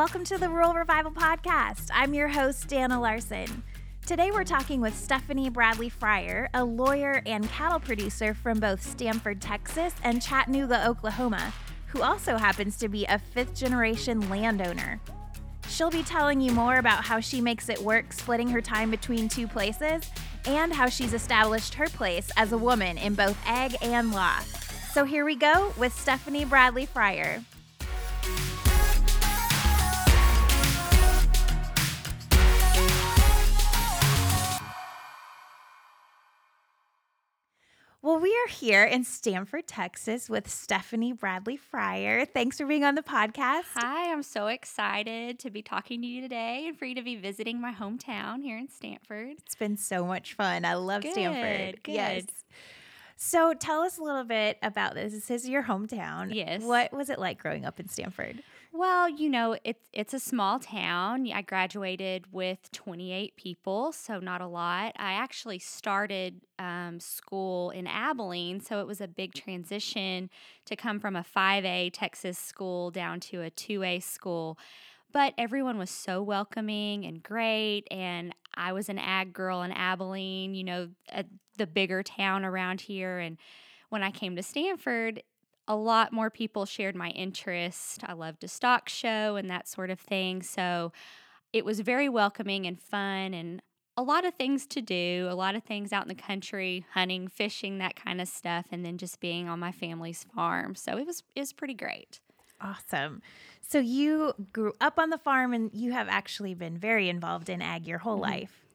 Welcome to the Rural Revival Podcast. I'm your host, Dana Larson. Today we're talking with Stephanie Bradley Fryer, a lawyer and cattle producer from both Stamford, Texas and Chattanooga, Oklahoma, who also happens to be a fifth generation landowner. She'll be telling you more about how she makes it work splitting her time between two places and how she's established her place as a woman in both ag and law. So here we go with Stephanie Bradley Fryer. We are here in Stamford, Texas with Stephanie Bradley Fryer. Thanks for being on the podcast. Hi, I'm so excited to be talking to you today and for you to be visiting my hometown here in Stamford. It's been so much fun. I love Good, Stamford. good. Yes. So tell us a little bit about this. This is your hometown. Yes. What was it like growing up in Stamford? Well, you know, it's it's a small town. I graduated with 28 people, so not a lot. I actually started um, school in Abilene, so it was a big transition to come from a 5A Texas school down to a 2A school. But everyone was so welcoming and great, and I was an ag girl in Abilene, you know, at the bigger town around here, and when I came to Stamford, a lot more people shared my interest. I loved a stock show and that sort of thing. So it was very welcoming and fun and a lot of things to do, a lot of things out in the country, hunting, fishing, that kind of stuff, and then just being on my family's farm. So it was it was pretty great. Awesome. So you grew up on the farm and you have actually been very involved in ag your whole Mhm. life.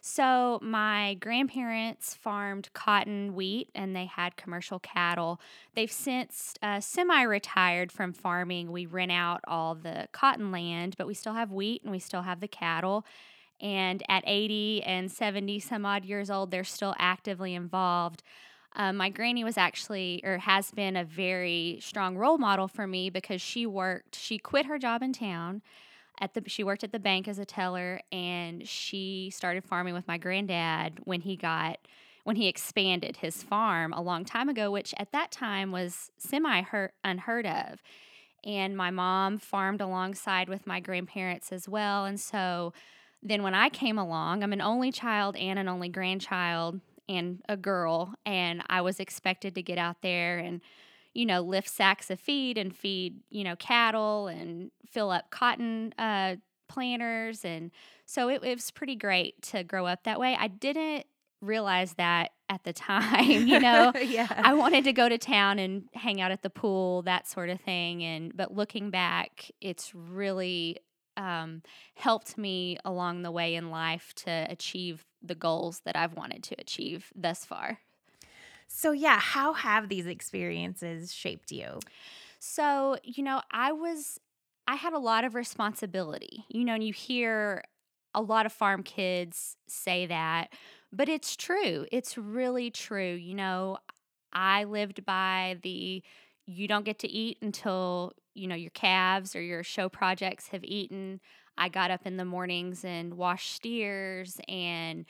So, my grandparents farmed cotton, wheat, and they had commercial cattle. They've since uh, semi retired from farming. We rent out all the cotton land, but we still have wheat and we still have the cattle. And at 80 and 70 some odd years old, they're still actively involved. Um, my granny was actually, or has been, a very strong role model for me because she worked, she quit her job in town at the she worked at the bank as a teller and she started farming with my granddad when he got when he expanded his farm a long time ago which at that time was semi unheard of. And my mom farmed alongside with my grandparents as well and so then when I came along I'm an only child and an only grandchild and a girl and I was expected to get out there and you know, lift sacks of feed and feed, you know, cattle and fill up cotton uh, planters. And so it, it was pretty great to grow up that way. I didn't realize that at the time, you know. yeah. I wanted to go to town and hang out at the pool, that sort of thing. And but looking back, it's really um, helped me along the way in life to achieve the goals that I've wanted to achieve thus far. So yeah, how have these experiences shaped you? So, you know, I was, I had a lot of responsibility. You know, and you hear a lot of farm kids say that, but it's true. It's really true. You know, I lived by the you don't get to eat until, you know, your calves or your show projects have eaten. I got up in the mornings and washed steers and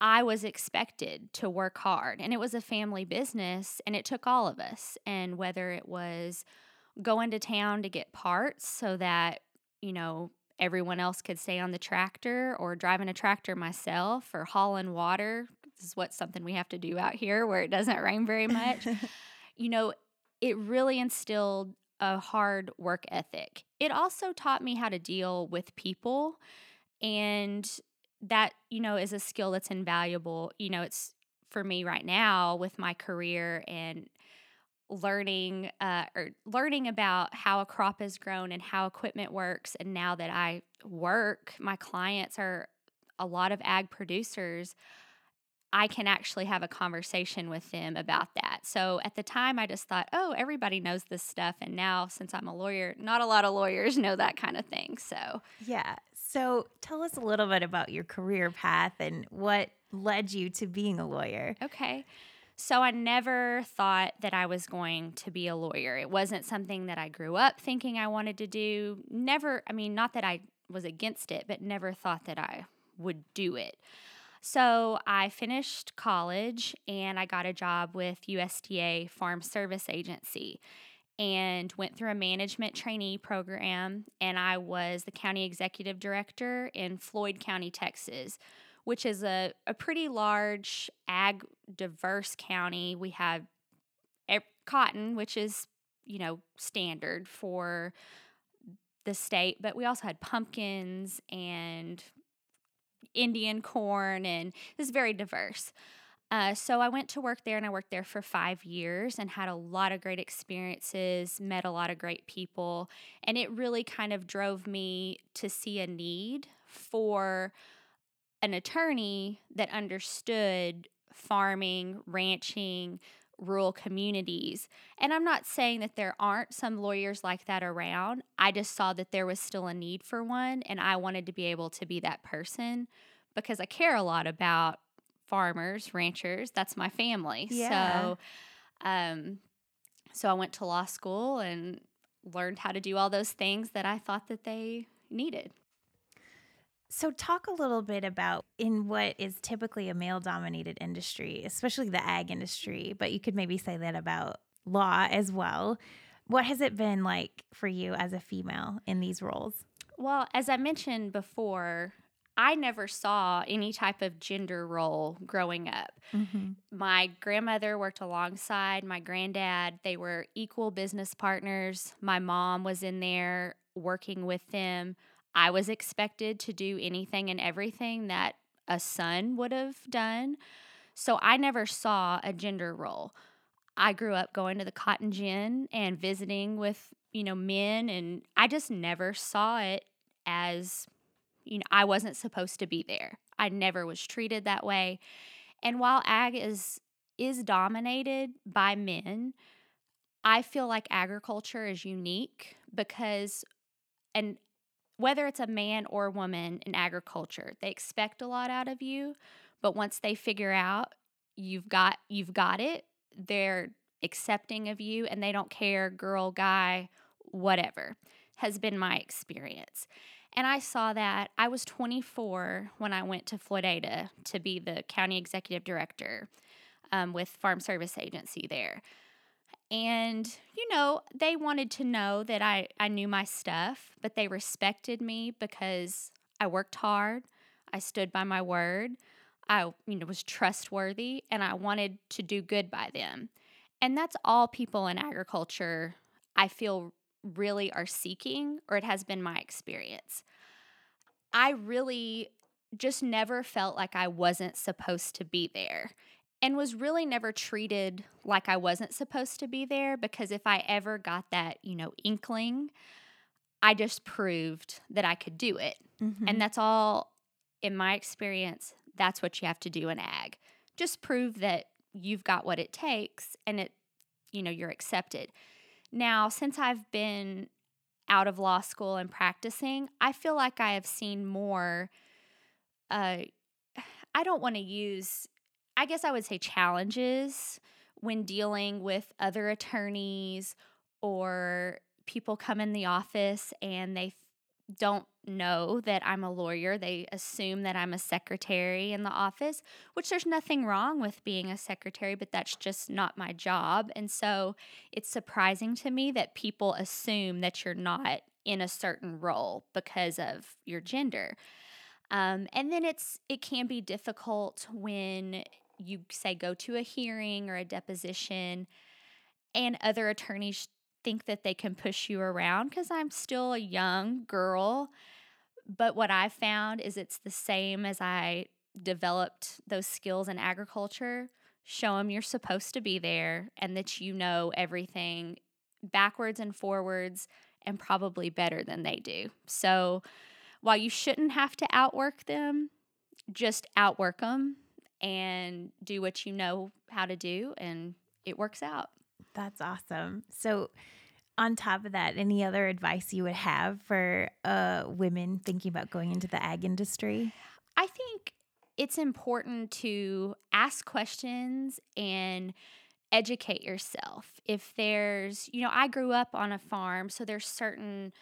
I was expected to work hard and it was a family business and it took all of us. And whether it was going to town to get parts so that, you know, everyone else could stay on the tractor or driving a tractor myself or hauling water. This is what's something we have to do out here where it doesn't rain very much. you know, it really instilled a hard work ethic. It also taught me how to deal with people and that you know is a skill that's invaluable you know it's for me right now with my career and learning uh, or learning about how a crop is grown and how equipment works and now that i work my clients are a lot of ag producers i can actually have a conversation with them about that so at the time i just thought oh everybody knows this stuff and now since i'm a lawyer not a lot of lawyers know that kind of thing so Yeah. So tell us a little bit about your career path and what led you to being a lawyer. Okay. So I never thought that I was going to be a lawyer. It wasn't something that I grew up thinking I wanted to do. Never, I mean, not that I was against it, but never thought that I would do it. So I finished college and I got a job with USDA Farm Service Agency. And went through a management trainee program. And I was the county executive director in Floyd County, Texas, which is a, a pretty large ag diverse county. We have cotton, which is, you know, standard for the state, but we also had pumpkins and Indian corn, and it was very diverse. Uh, so I went to work there and I worked there for five years and had a lot of great experiences, met a lot of great people. And it really kind of drove me to see a need for an attorney that understood farming, ranching, rural communities. And I'm not saying that there aren't some lawyers like that around. I just saw that there was still a need for one, and I wanted to be able to be that person because I care a lot about farmers, ranchers. That's my family. Yeah. So, um, so I went to law school and learned how to do all those things that I thought that they needed. So, talk a little bit about in what is typically a male dominated industry, especially the ag industry, but you could maybe say that about law as well. What has it been like for you as a female in these roles? Well, as I mentioned before, I never saw any type of gender role growing up. Mm-hmm. My grandmother worked alongside my granddad. They were equal business partners. My mom was in there working with them. I was expected to do anything and everything that a son would have done. So I never saw a gender role. I grew up going to the cotton gin and visiting with, you know, men and I just never saw it as you know, I wasn't supposed to be there. I never was treated that way. And while ag is is dominated by men, I feel like agriculture is unique because and whether it's a man or a woman in agriculture, they expect a lot out of you, but once they figure out you've got you've got it, they're accepting of you and they don't care girl, guy, whatever. Has been my experience. And I saw that I was 24 when I went to Floydada to be the county executive director um, with Farm Service Agency there. And, you know, they wanted to know that I, I knew my stuff, but they respected me because I worked hard, I stood by my word, I, you know, was trustworthy, and I wanted to do good by them. And that's all people in agriculture I feel really are seeking, or it has been my experience. I really just never felt like I wasn't supposed to be there and was really never treated like I wasn't supposed to be there because if I ever got that, you know, inkling, I just proved that I could do it. Mm-hmm. And that's all in my experience, that's what you have to do in ag. Just prove that you've got what it takes and it you know, you're accepted. Now, since I've been out of law school and practicing, I feel like I have seen more. Uh, I don't want to use, I guess I would say challenges when dealing with other attorneys or people come in the office and they don't know that I'm a lawyer. They assume that I'm a secretary in the office, which there's nothing wrong with being a secretary, but that's just not my job. And so it's surprising to me that people assume that you're not in a certain role because of your gender. Um, and then it's it can be difficult when you say go to a hearing or a deposition and other attorneys think that they can push you around because I'm still a young girl. But what I've found is it's the same as I developed those skills in agriculture. Show them you're supposed to be there and that you know everything backwards and forwards and probably better than they do. So while you shouldn't have to outwork them, just outwork them and do what you know how to do, and it works out. That's awesome. So, on top of that, any other advice you would have for uh, women thinking about going into the ag industry? I think it's important to ask questions and educate yourself. If there's, you know, I grew up on a farm, so there's certain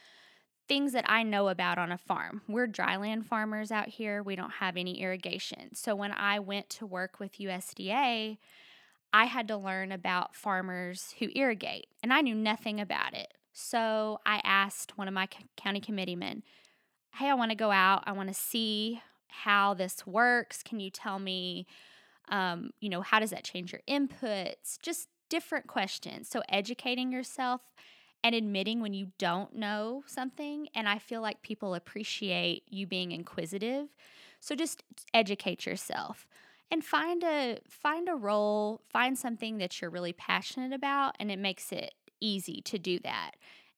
things that I know about on a farm. We're dryland farmers out here. We don't have any irrigation. So when I went to work with USDA, I had to learn about farmers who irrigate, and I knew nothing about it. So I asked one of my county committeemen, Hey, I want to go out. I want to see how this works. Can you tell me, um, you know, how does that change your inputs? Just different questions. So educating yourself and admitting when you don't know something. And I feel like people appreciate you being inquisitive. So just educate yourself and find a find a role, find something that you're really passionate about and it makes it easy to do that.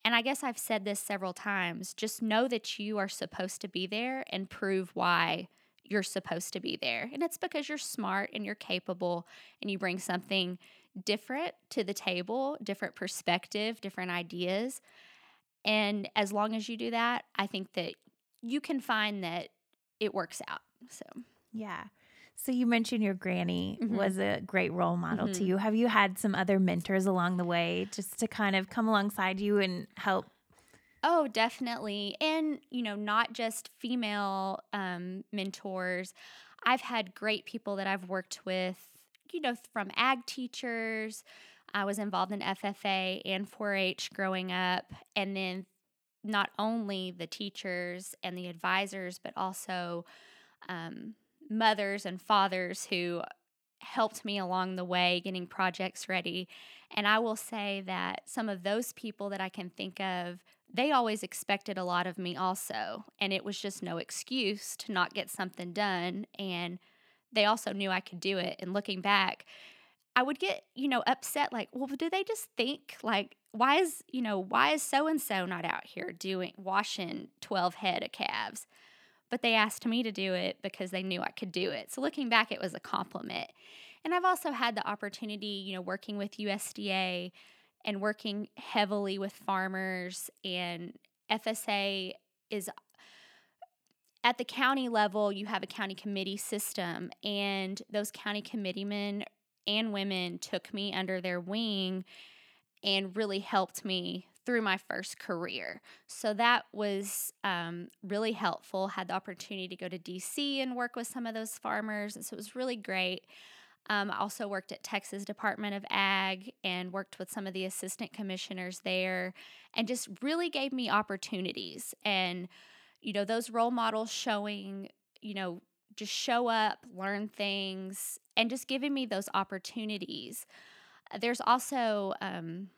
And I guess I've said this several times, just know that you are supposed to be there and prove why you're supposed to be there. And it's because you're smart and you're capable and you bring something different to the table, different perspective, different ideas. And as long as you do that, I think that you can find that it works out. So, yeah. So you mentioned your granny mm-hmm. was a great role model mm-hmm. to you. Have you had some other mentors along the way just to kind of come alongside you and help? Oh, definitely. And, you know, not just female um, mentors. I've had great people that I've worked with, you know, from ag teachers. I was involved in FFA and 4 H growing up. And then not only the teachers and the advisors, but also um, mothers and fathers who helped me along the way getting projects ready. And I will say that some of those people that I can think of, they always expected a lot of me also. And it was just no excuse to not get something done. And they also knew I could do it. And looking back, I would get, you know, upset like, well, do they just think like, why is, you know, why is so and so not out here doing washing 12 head of calves? But they asked me to do it because they knew I could do it. So looking back, it was a compliment. And I've also had the opportunity, you know, working with USDA and working heavily with farmers and FSA is at the county level, you have a county committee system, and those county committeemen and women took me under their wing and really helped me through my first career. So that was um, really helpful. Had the opportunity to go to DC and work with some of those farmers. And so it was really great. Um, I also worked at Texas Department of Ag and worked with some of the assistant commissioners there and just really gave me opportunities. And, you know, those role models showing, you know, just show up, learn things, and just giving me those opportunities. There's also, um,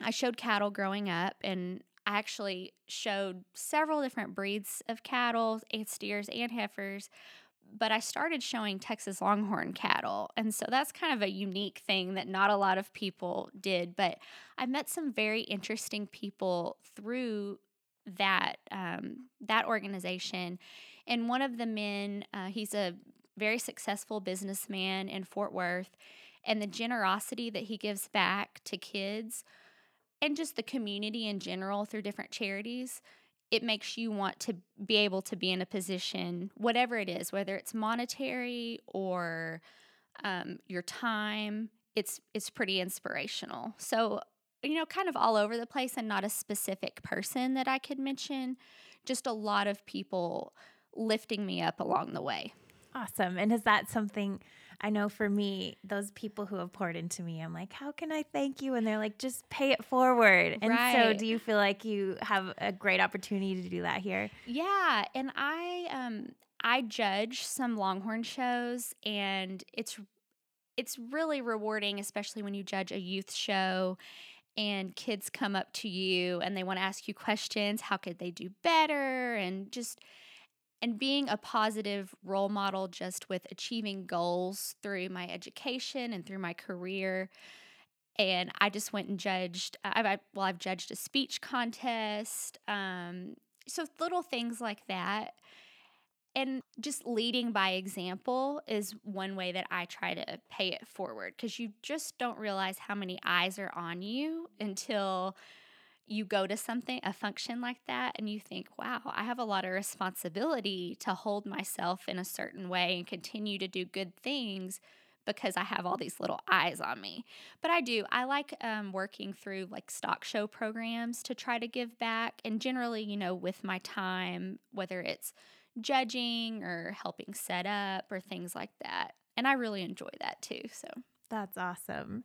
I showed cattle growing up and I actually showed several different breeds of cattle, and steers and heifers, but I started showing Texas Longhorn cattle. And so that's kind of a unique thing that not a lot of people did. But I met some very interesting people through that um, that organization. And one of the men, uh, he's a very successful businessman in Fort Worth, and the generosity that he gives back to kids and just the community in general through different charities, it makes you want to be able to be in a position, whatever it is, whether it's monetary or um, your time. It's it's pretty inspirational. So you know, kind of all over the place, and not a specific person that I could mention. Just a lot of people lifting me up along the way. Awesome. And is that something I know for me, those people who have poured into me, I'm like, how can I thank you? And they're like, just pay it forward. And right. so, do you feel like you have a great opportunity to do that here? Yeah, and I um I judge some Longhorn shows, and it's it's really rewarding, especially when you judge a youth show and kids come up to you and they want to ask you questions. How could they do better? And just and being a positive role model just with achieving goals through my education and through my career. And i just went and judged i've well i've judged a speech contest um, so little things like that. And just leading by example is one way that I try to pay it forward because you just don't realize how many eyes are on you until you go to something, a function like that, and you think, wow, I have a lot of responsibility to hold myself in a certain way and continue to do good things because I have all these little eyes on me. But I do. I like um, working through like stock show programs to try to give back. And generally, you know, with my time, whether it's judging or helping set up or things like that. And I really enjoy that too. So That's awesome.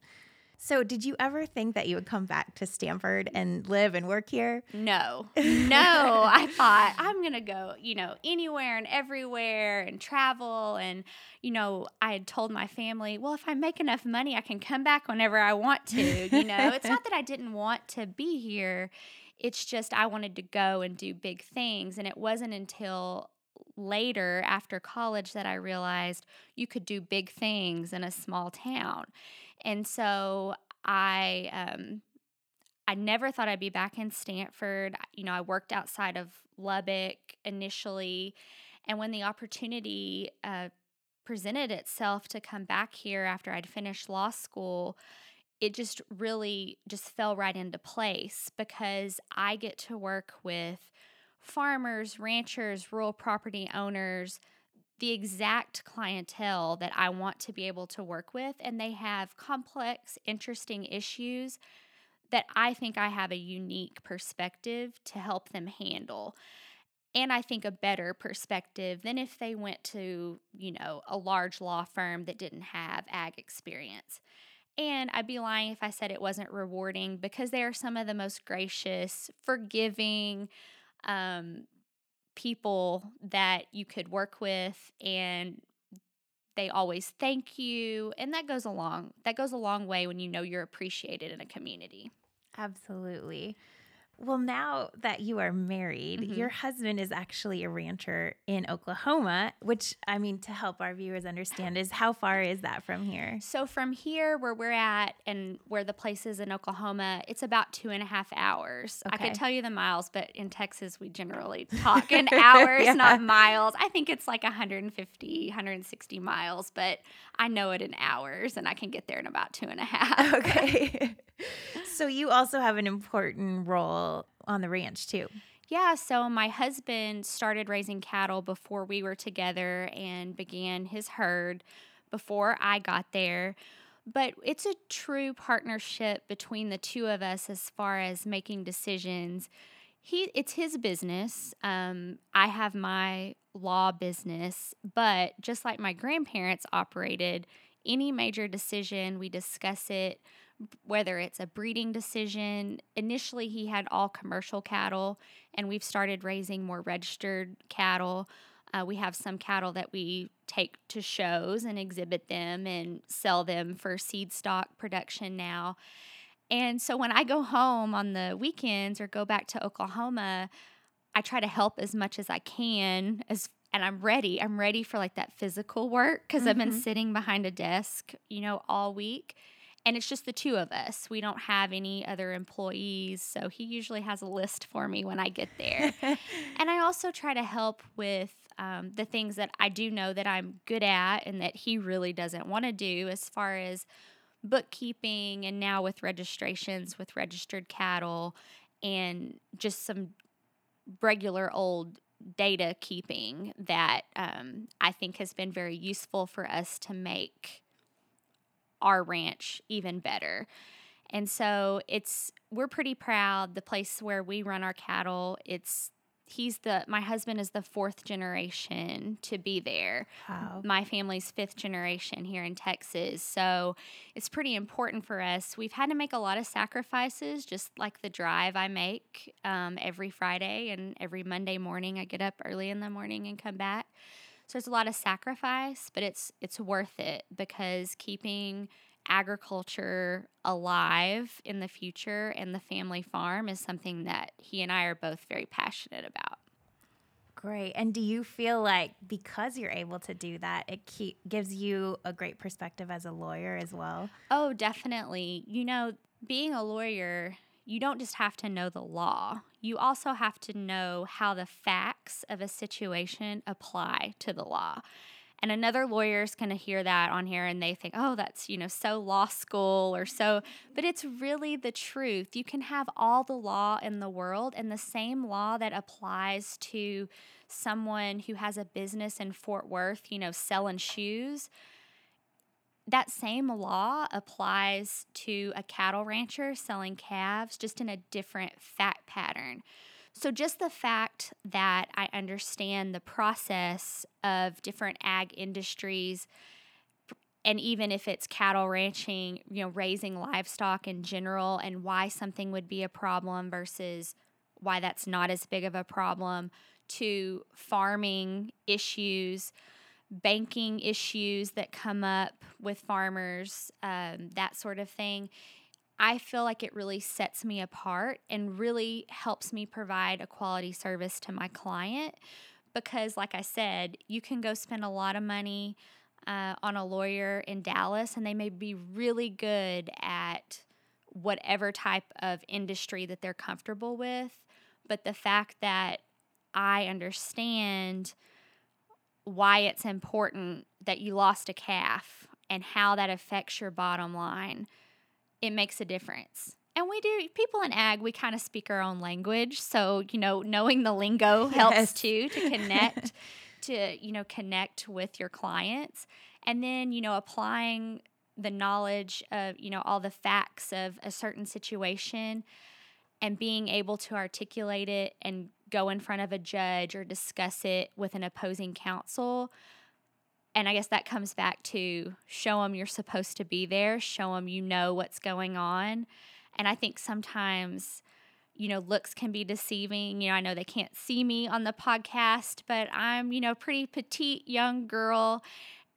So, did you ever think that you would come back to Stamford and live and work here? No, no. I thought I'm going to go, you know, anywhere and everywhere and travel. And, you know, I had told my family, well, if I make enough money, I can come back whenever I want to. You know, it's not that I didn't want to be here, it's just I wanted to go and do big things. And it wasn't until later after college that I realized you could do big things in a small town. And so I um I never thought I'd be back in Stamford. You know, I worked outside of Lubbock initially, and when the opportunity uh, presented itself to come back here after I'd finished law school, it just really just fell right into place because I get to work with farmers, ranchers, rural property owners, the exact clientele that I want to be able to work with. And they have complex, interesting issues that I think I have a unique perspective to help them handle. And I think a better perspective than if they went to, you know, a large law firm that didn't have ag experience. And I'd be lying if I said it wasn't rewarding because they are some of the most gracious, forgiving, um, people that you could work with and they always thank you and that goes along that goes a long way when you know you're appreciated in a community. Absolutely well, now that you are married, mm-hmm. your husband is actually a rancher in Oklahoma, which I mean, to help our viewers understand, is how far is that from here? So, from here, where we're at and where the place is in Oklahoma, it's about two and a half hours. Okay. I could tell you the miles, but in Texas, we generally talk in hours, yeah. not miles. I think it's like 150, 160 miles, but I know it in hours and I can get there in about two and a half. Okay. so, you also have an important role on the ranch too. Yeah, so my husband started raising cattle before we were together and began his herd before I got there. But it's a true partnership between the two of us as far as making decisions. He, it's his business. Um, I have my law business, but just like my grandparents operated, any major decision we discuss it whether it's a breeding decision. Initially, he had all commercial cattle, and we've started raising more registered cattle. Uh, we have some cattle that we take to shows and exhibit them and sell them for seed stock production now. And so when I go home on the weekends or go back to Oklahoma, I try to help as much as I can as and I'm ready. I'm ready for like that physical work because mm-hmm. I've been mm-hmm. sitting behind a desk, you know, all week and it's just the two of us. We don't have any other employees, so he usually has a list for me when I get there. and I also try to help with um, the things that I do know that I'm good at and that he really doesn't want to do, as far as bookkeeping and now with registrations with registered cattle and just some regular old data keeping that um, I think has been very useful for us to make our ranch even better. And so it's we're pretty proud the place where we run our cattle. It's he's the my husband is the fourth generation to be there. Wow. My family's fifth generation here in Texas. So it's pretty important for us. We've had to make a lot of sacrifices, just like the drive I make um, every Friday and every Monday morning. I get up early in the morning and come back. So it's a lot of sacrifice, but it's it's worth it because keeping agriculture alive in the future and the family farm is something that he and I are both very passionate about. Great. And do you feel like because you're able to do that, it keep, gives you a great perspective as a lawyer as well? Oh, definitely. You know, being a lawyer, you don't just have to know the law, you also have to know how the facts of a situation apply to the law. And another lawyer is going to hear that on here and they think, oh, that's, you know, so law school or so. But it's really the truth. You can have all the law in the world, and the same law that applies to someone who has a business in Fort Worth, you know, selling shoes that same law applies to a cattle rancher selling calves, just in a different fact pattern. So, just the fact that I understand the process of different ag industries and even if it's cattle ranching, you know, raising livestock in general and why something would be a problem versus why that's not as big of a problem, to farming issues, banking issues that come up with farmers, um, that sort of thing. I feel like it really sets me apart and really helps me provide a quality service to my client because, like I said, you can go spend a lot of money uh, on a lawyer in Dallas, and they may be really good at whatever type of industry that they're comfortable with. But the fact that I understand why it's important that you lost a calf and how that affects your bottom line, it makes a difference. And we do, people in ag, we kind of speak our own language. So, you know, knowing the lingo helps yes. too to connect to, you know, connect with your clients. And then, you know, applying the knowledge of, you know, all the facts of a certain situation and being able to articulate it and go in front of a judge or discuss it with an opposing counsel. And I guess that comes back to show them you're supposed to be there, show them you know what's going on. And I think sometimes you know, looks can be deceiving. You know, I know they can't see me on the podcast, but I'm, you know, pretty petite young girl.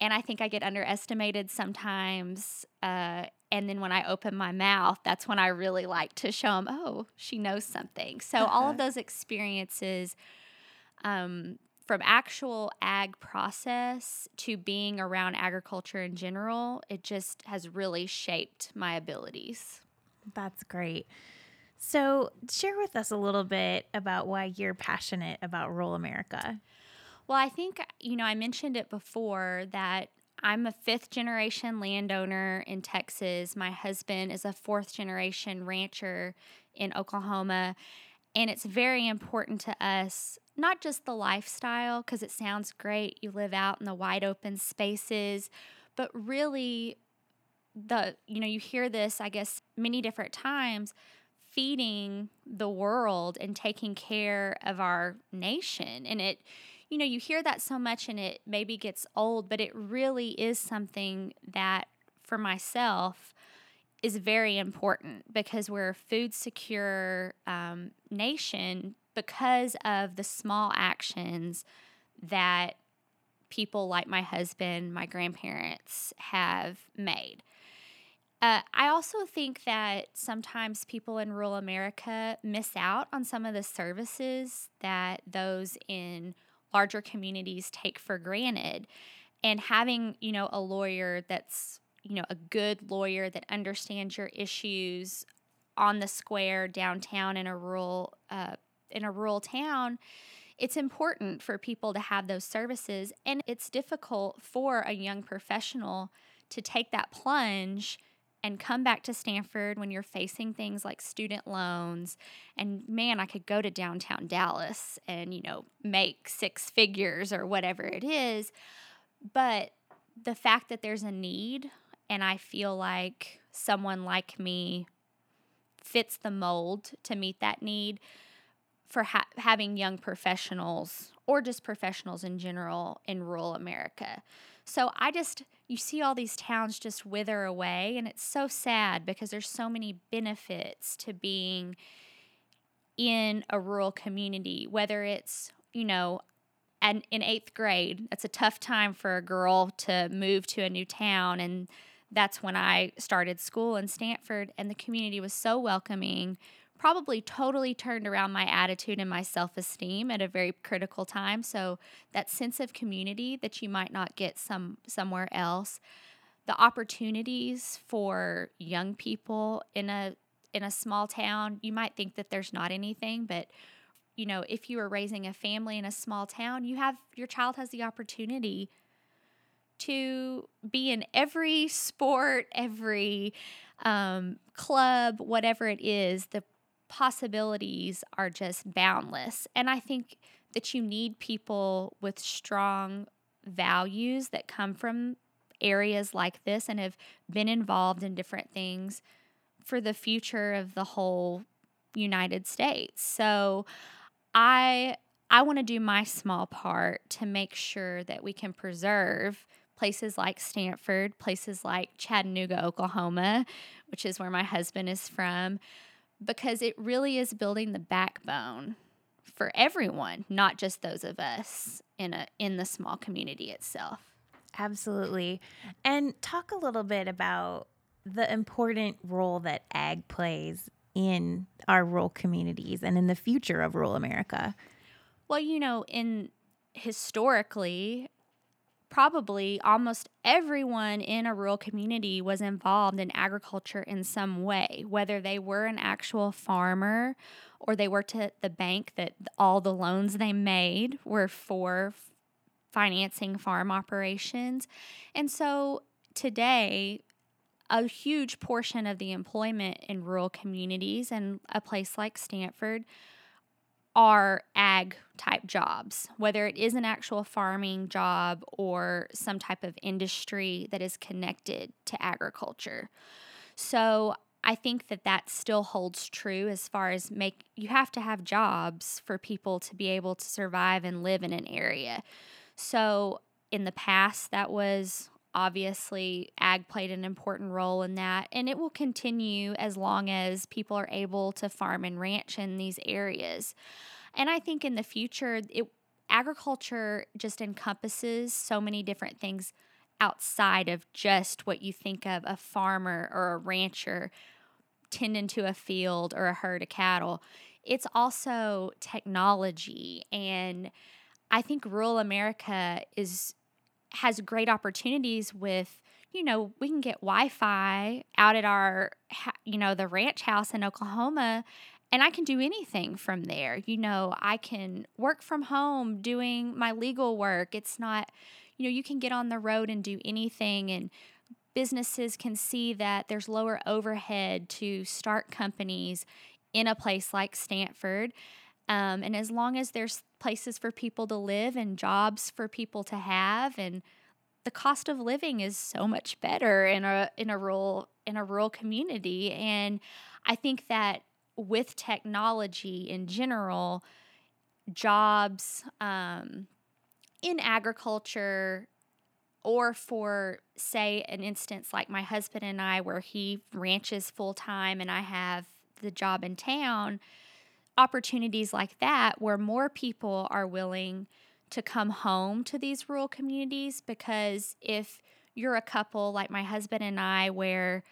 And I think I get underestimated sometimes. Uh, and then when I open my mouth, that's when I really like to show them, oh, she knows something. So uh-huh. all of uh-huh. those experiences, um, from actual ag process to being around agriculture in general, it just has really shaped my abilities. That's great. So, share with us a little bit about why you're passionate about rural America. Well, I think, you know, I mentioned it before that I'm a fifth generation landowner in Texas. My husband is a fourth generation rancher in Oklahoma. And it's very important to us, not just the lifestyle, because it sounds great. You live out in the wide open spaces, but really, the, you know, you hear this, I guess, many different times feeding the world and taking care of our nation. And it, you know, you hear that so much and it maybe gets old, but it really is something that for myself is very important because we're a food secure um, nation because of the small actions that people like my husband, my grandparents have made. Uh, I also think that sometimes people in rural America miss out on some of the services that those in larger communities take for granted. And having, you know, a lawyer that's, you know, a good lawyer that understands your issues on the square downtown in a rural uh, in a rural town it's important for people to have those services and it's difficult for a young professional to take that plunge and come back to Stamford when you're facing things like student loans. And man, I could go to downtown Dallas and, you know, make six figures or whatever it is. But the fact that there's a need and I feel like someone like me fits the mold to meet that need for ha- having young professionals or just professionals in general in rural America. So I just, you see all these towns just wither away, and it's so sad because there's so many benefits to being in a rural community, whether it's, you know, and in eighth grade, it's a tough time for a girl to move to a new town. And that's when I started school in Stamford, and the community was so welcoming probably totally turned around my attitude and my self esteem at a very critical time. So that sense of community that you might not get some somewhere else, the opportunities for young people in a in a small town, you might think that there's not anything, but you know, if you are raising a family in a small town, you have your child has the opportunity to be in every sport, every um, club, whatever it is. The possibilities are just boundless. And I think that you need people with strong values that come from areas like this and have been involved in different things for the future of the whole United States. So I I want to do my small part to make sure that we can preserve places like Stamford, places like Chattanooga, Oklahoma, which is where my husband is from, because it really is building the backbone for everyone, not just those of us in a in the small community itself. Absolutely. And talk a little bit about the important role that ag plays in our rural communities and in the future of rural America. Well, you know, in historically, probably almost everyone in a rural community was involved in agriculture in some way, whether they were an actual farmer or they worked at the bank that all the loans they made were for financing farm operations. And so today, a huge portion of the employment in rural communities and a place like Stamford are ag type jobs, whether it is an actual farming job or some type of industry that is connected to agriculture. So I think that that still holds true as far as make you have to have jobs for people to be able to survive and live in an area. So in the past that was obviously ag played an important role in that and it will continue as long as people are able to farm and ranch in these areas. And i think in the future it agriculture just encompasses so many different things outside of just what you think of a farmer or a rancher tending to a field or a herd of cattle. It's also technology and i think rural america is has great opportunities with you know we can get wi-fi out at our you know the ranch house in oklahoma and i can do anything from there. You know i can work from home doing my legal work. It's not you know you can get on the road and do anything and businesses can see that there's lower overhead to start companies in a place like stamford. Um, and as long as there's places for people to live and jobs for people to have and the cost of living is so much better in a in a rural in a rural community. And I think that with technology in general jobs um, in agriculture or for say an instance like my husband and I where he ranches full time and I have the job in town opportunities like that where more people are willing to come home to these rural communities because if you're a couple like my husband and I where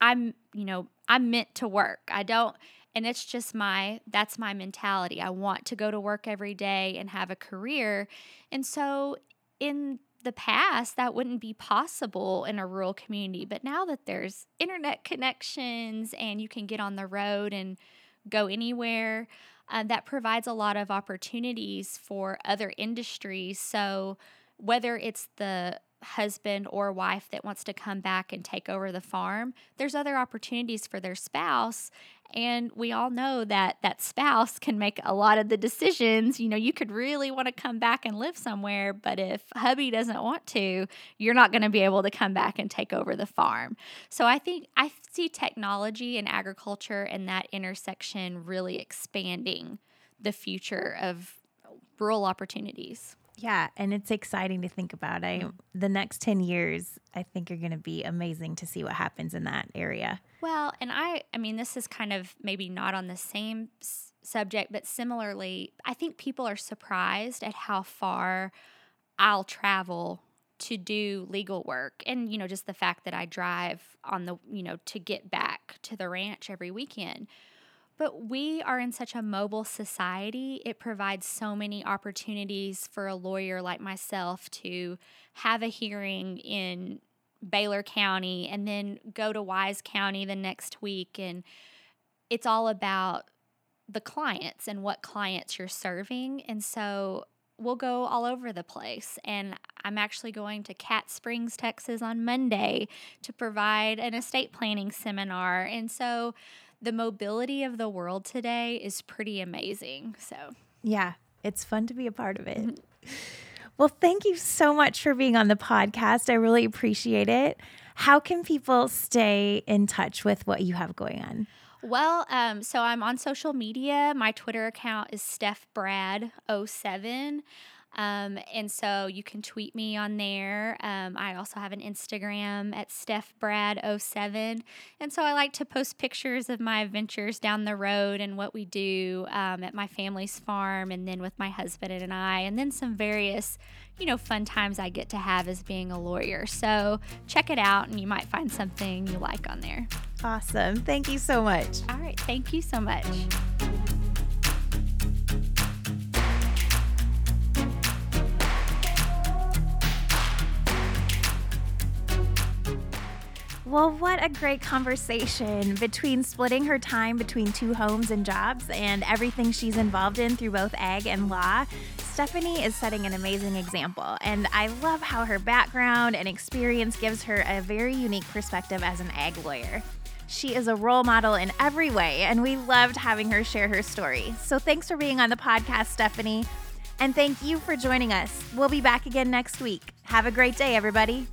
I'm, you know, I'm meant to work. I don't and it's just my that's my mentality. I want to go to work every day and have a career. And so in the past that wouldn't be possible in a rural community, but now that there's internet connections and you can get on the road and go anywhere. Uh, that provides a lot of opportunities for other industries. So, whether it's the husband or wife that wants to come back and take over the farm, there's other opportunities for their spouse. And we all know that that spouse can make a lot of the decisions. You know, you could really want to come back and live somewhere, but if hubby doesn't want to, you're not going to be able to come back and take over the farm. So I think I see technology and agriculture and that intersection really expanding the future of rural opportunities. Yeah, and it's exciting to think about. I mm. the next 10 years I think are going to be amazing to see what happens in that area. Well, and I I mean this is kind of maybe not on the same s- subject but similarly, I think people are surprised at how far I'll travel to do legal work and you know just the fact that I drive on the you know to get back to the ranch every weekend but we are in such a mobile society, it provides so many opportunities for a lawyer like myself to have a hearing in Baylor County and then go to Wise County the next week. And it's all about the clients and what clients you're serving. And so we'll go all over the place. And I'm actually going to Cat Springs, Texas on Monday to provide an estate planning seminar. And so the mobility of the world today is pretty amazing. So, yeah, it's fun to be a part of it. Mm-hmm. Well, thank you so much for being on the podcast. I really appreciate it. How can people stay in touch with what you have going on? Well, um, so I'm on social media. My Twitter account is Steph Brad 07. Um, and so you can tweet me on there. Um, I also have an Instagram at StephBrad07. And so I like to post pictures of my adventures down the road and what we do um, at my family's farm and then with my husband and I, and then some various, you know, fun times I get to have as being a lawyer. So check it out and you might find something you like on there. Awesome. Thank you so much. All right. Thank you so much. Well, what a great conversation between splitting her time between two homes and jobs and everything she's involved in through both ag and law. Stephanie is setting an amazing example, and I love how her background and experience gives her a very unique perspective as an ag lawyer. She is a role model in every way, and we loved having her share her story. So thanks for being on the podcast, Stephanie. And thank you for joining us. We'll be back again next week. Have a great day, everybody.